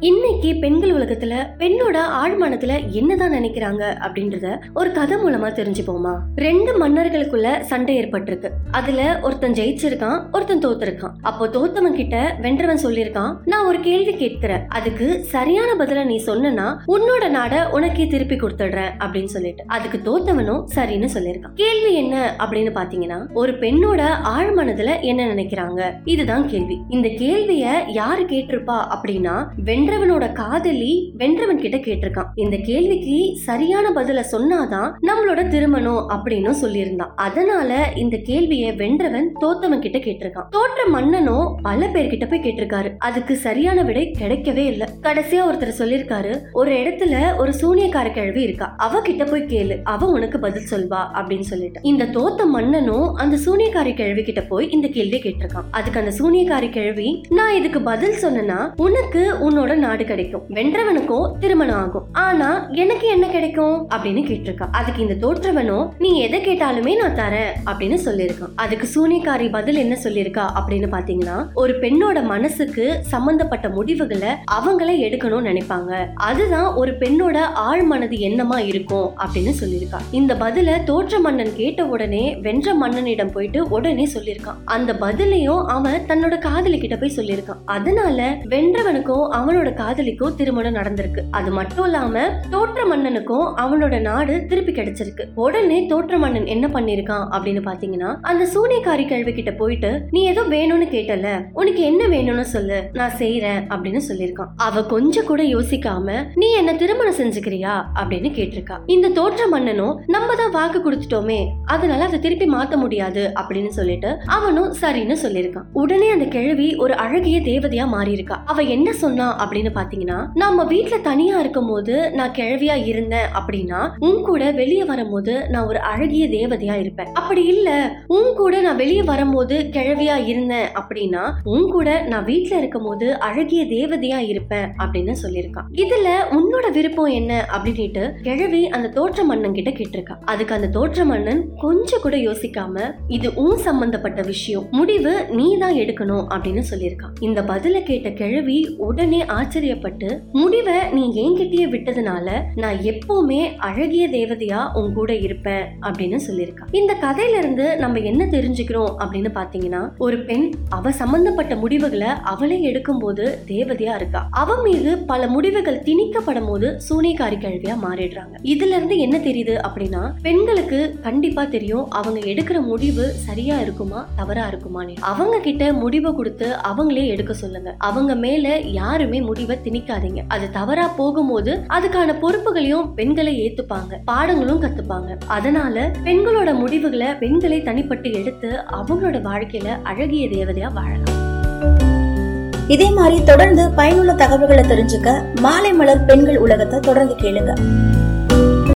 இன்னைக்கு பெண்கள் உலகத்துல பெண்ணோட ஆழ்மானத்துல என்னதான் நினைக்கிறாங்க அப்படின்றத ஒரு கதை மூலமா தெரிஞ்சுப்போமா? ரெண்டு மன்னர்களுக்குள்ள சண்டை ஏற்பட்டிருக்கு. அதுல ஒருத்தன் ஜெயிச்சிருக்கான் ஒருத்தன் தோத்திருக்கான். அப்போ தோத்தவன் கிட்ட வென்றவன் சொல்லியிருக்கான் நான் ஒரு கேள்வி கேட்கிறேன். அதுக்கு சரியான பதில நீ சொன்னா உன்னோட நாட உனக்கே திருப்பி கொடுத்துடுறேன் அப்படின்னு சொல்லிட்டு. அதுக்கு தோத்தவனும் சரின்னு சொல்லியிருக்கான். கேள்வி என்ன அப்படின்னு பாத்தீங்கன்னா ஒரு பெண்ணோட ஆழ்மனதுல என்ன நினைக்கிறாங்க? இதுதான் கேள்வி. இந்த கேள்விய யாரு கேட்டிருப்பா அப்படின்னா வென்றவனோட காதலி வென்றவன் கிட்ட கேட்டிருக்கான். இந்த கேள்விக்கு சரியான பதில சொன்னாதான் நம்மளோட திருமணம் அப்படின்னு சொல்லியிருந்தான். அதனால இந்த கேள்வியை வென்றவன் தோத்தவன் கிட்ட கேட்டிருக்கான். தோற்ற மன்னனும் பல பேர்கிட்ட போய் கேட்டிருக்காரு. அதுக்கு சரியான விடை கிடைக்கவே இல்ல. கடைசியா ஒருத்தர் சொல்லிருக்காரு ஒரு இடத்துல ஒரு சூனியக்கார கிழவி இருக்கா? அவ கிட்ட போய் கேளு. அவ உனக்கு பதில் சொல்வா அப்படின்னு சொல்லிட்டு. இந்த தோத்த மன்னனும் அந்த சூனியக்காரி கிழவி கிட்ட போய் இந்த கேள்வியை கேட்டிருக்கான். அதுக்கு அந்த சூனியக்காரி கிழவி நான் இதுக்கு பதில் சொன்னேன்னா உனக்கு உன்னோட நாடு கிடைக்கும். வென்றவனுக்கோ திருமணம் ஆகும். ஆனா எனக்கு என்ன கிடைக்கும்? அப்படின்னு கேட்டிருக்கா அதுக்கு இந்த தோற்றவனும் நீ எதை கேட்டாலுமே நான் தரேன் அப்படின்னு சொல்லியிருக்கான். அதுக்கு சூனியக்காரி பதில் என்ன சொல்லியிருக்கா அப்படின்னு பாத்தீங்கன்னா ஒரு பெண்ணோட மனசுக்கு சம்பந்தப்பட்ட முடிவுகளை அவங்களே எடுக்கணும்னு நினைப்பாங்க. அதுதான் ஒரு பெண்ணோட ஆழ் மனது என்னமா இருக்கும் அப்படின்னு சொல்லியிருக்கா. இந்த பதில தோற்ற மன்னன் கேட்ட உடனே வென்ற மன்னனிடம் போயிட்டு உடனே சொல்லியிருக்கான். அந்த பதிலையும் அவன் தன்னோட காதலி கிட்ட போய் சொல்லியிருக்கான். அதனால வென்றவனுக்கும் அவனோட அவனோட காதலிக்கும் திருமணம் நடந்திருக்கு. அது மட்டும் இல்லாம தோற்ற மன்னனுக்கும் அவனோட நாடு திருப்பி கிடைச்சிருக்கு. உடனே தோற்ற மன்னன் என்ன பண்ணிருக்கான் அப்படின்னு பாத்தீங்கன்னா அந்த சூனியக்காரி கேள்வி கிட்ட போயிட்டு நீ ஏதோ வேணும்னு கேட்டல. உனக்கு என்ன வேணும்னு சொல்லு. நான் செய்யறேன் அப்படின்னு சொல்லியிருக்கான். அவ கொஞ்சம் கூட யோசிக்காம நீ என்ன திருமணம் செஞ்சுக்கிறியா? அப்படின்னு கேட்டிருக்கா. இந்த தோற்ற மன்னனும் நம்ம தான் வாக்கு கொடுத்துட்டோமே. அதனால அதை திருப்பி மாத்த முடியாது அப்படின்னு சொல்லிட்டு அவனும் சரின்னு சொல்லியிருக்கான். உடனே அந்த கிழவி ஒரு அழகிய தேவதையா மாறி இருக்கா அவ என்ன சொன்னா அப்படின்னு பாத்தீங்கன்னா நம்ம வீட்டுல தனியா இருக்கும் போது நான் கிழவியா இருந்தேன் அப்படின்னா உன் கூட வெளியே வரும்போது நான் ஒரு அழகிய தேவதையா இருப்பேன். அப்படி இல்ல உன் கூட நான் வெளியே வரும்போது கிழவியா இருந்தேன் அப்படின்னா உன் கூட நான் வீட்டுல இருக்கும் போது அழகிய தேவதையா இருப்பேன் அப்படின்னு சொல்லியிருக்கான். இதுல உன்னோட விருப்பம் என்ன அப்படின்னுட்டு கிழவி அந்த தோற்ற மன்னன் கிட்ட கேட்டிருக்கா. அதுக்கு அந்த தோற்ற மன்னன் கொஞ்சம் கூட யோசிக்காம இது உன் சம்பந்தப்பட்ட விஷயம் முடிவு நீ தான் எடுக்கணும் அப்படின்னு சொல்லியிருக்கான். இந்த பதில கேட்ட கிழவி உடனே ஆச்சரியப்பட்டு முடிவை நீ என்கிட்டயே விட்டதுனால நான் எப்பவுமே அழகிய தேவதையா உன் கூட இருப்பேன் அப்படின்னு சொல்லியிருக்கா. இந்த கதையில இருந்து நம்ம என்ன தெரிஞ்சுக்கிறோம் அப்படின்னு பாத்தீங்கன்னா ஒரு பெண் அவ சம்பந்தப்பட்ட முடிவுகளை அவளே எடுக்கும்போது தேவதையா இருக்கா. அவ மீது பல முடிவுகள் திணிக்கப்படும் போது சூனியக்காரி கல்வியா மாறிடுறாங்க. இதுல இருந்து என்ன தெரியுது அப்படின்னா பெண்களுக்கு கண்டிப்பா தெரியும் அவங்க எடுக்கிற முடிவு சரியா இருக்குமா தவறா இருக்குமான்னு. அவங்க கிட்ட முடிவை கொடுத்து அவங்களே எடுக்க சொல்லுங்க. அவங்க மேல யாருமே முடிவை திணிக்காதீங்க. அது தவறா போகும்போது அதுக்கான பொறுப்புகளையும் பெண்களை ஏத்துப்பாங்க. பாடங்களும் கத்துப்பாங்க. அதனால பெண்களோட முடிவுகளை பெண்களை தனிப்பட்டு எடுத்து அவங்களோட வாழ்க்கையில அழகிய தேவதையா வாழலாம். இதே மாதிரி தொடர்ந்து பயனுள்ள தகவல்களை தெரிஞ்சுக்க மாலை மலர் பெண்கள் உலகத்தை தொடர்ந்து கேளுங்க.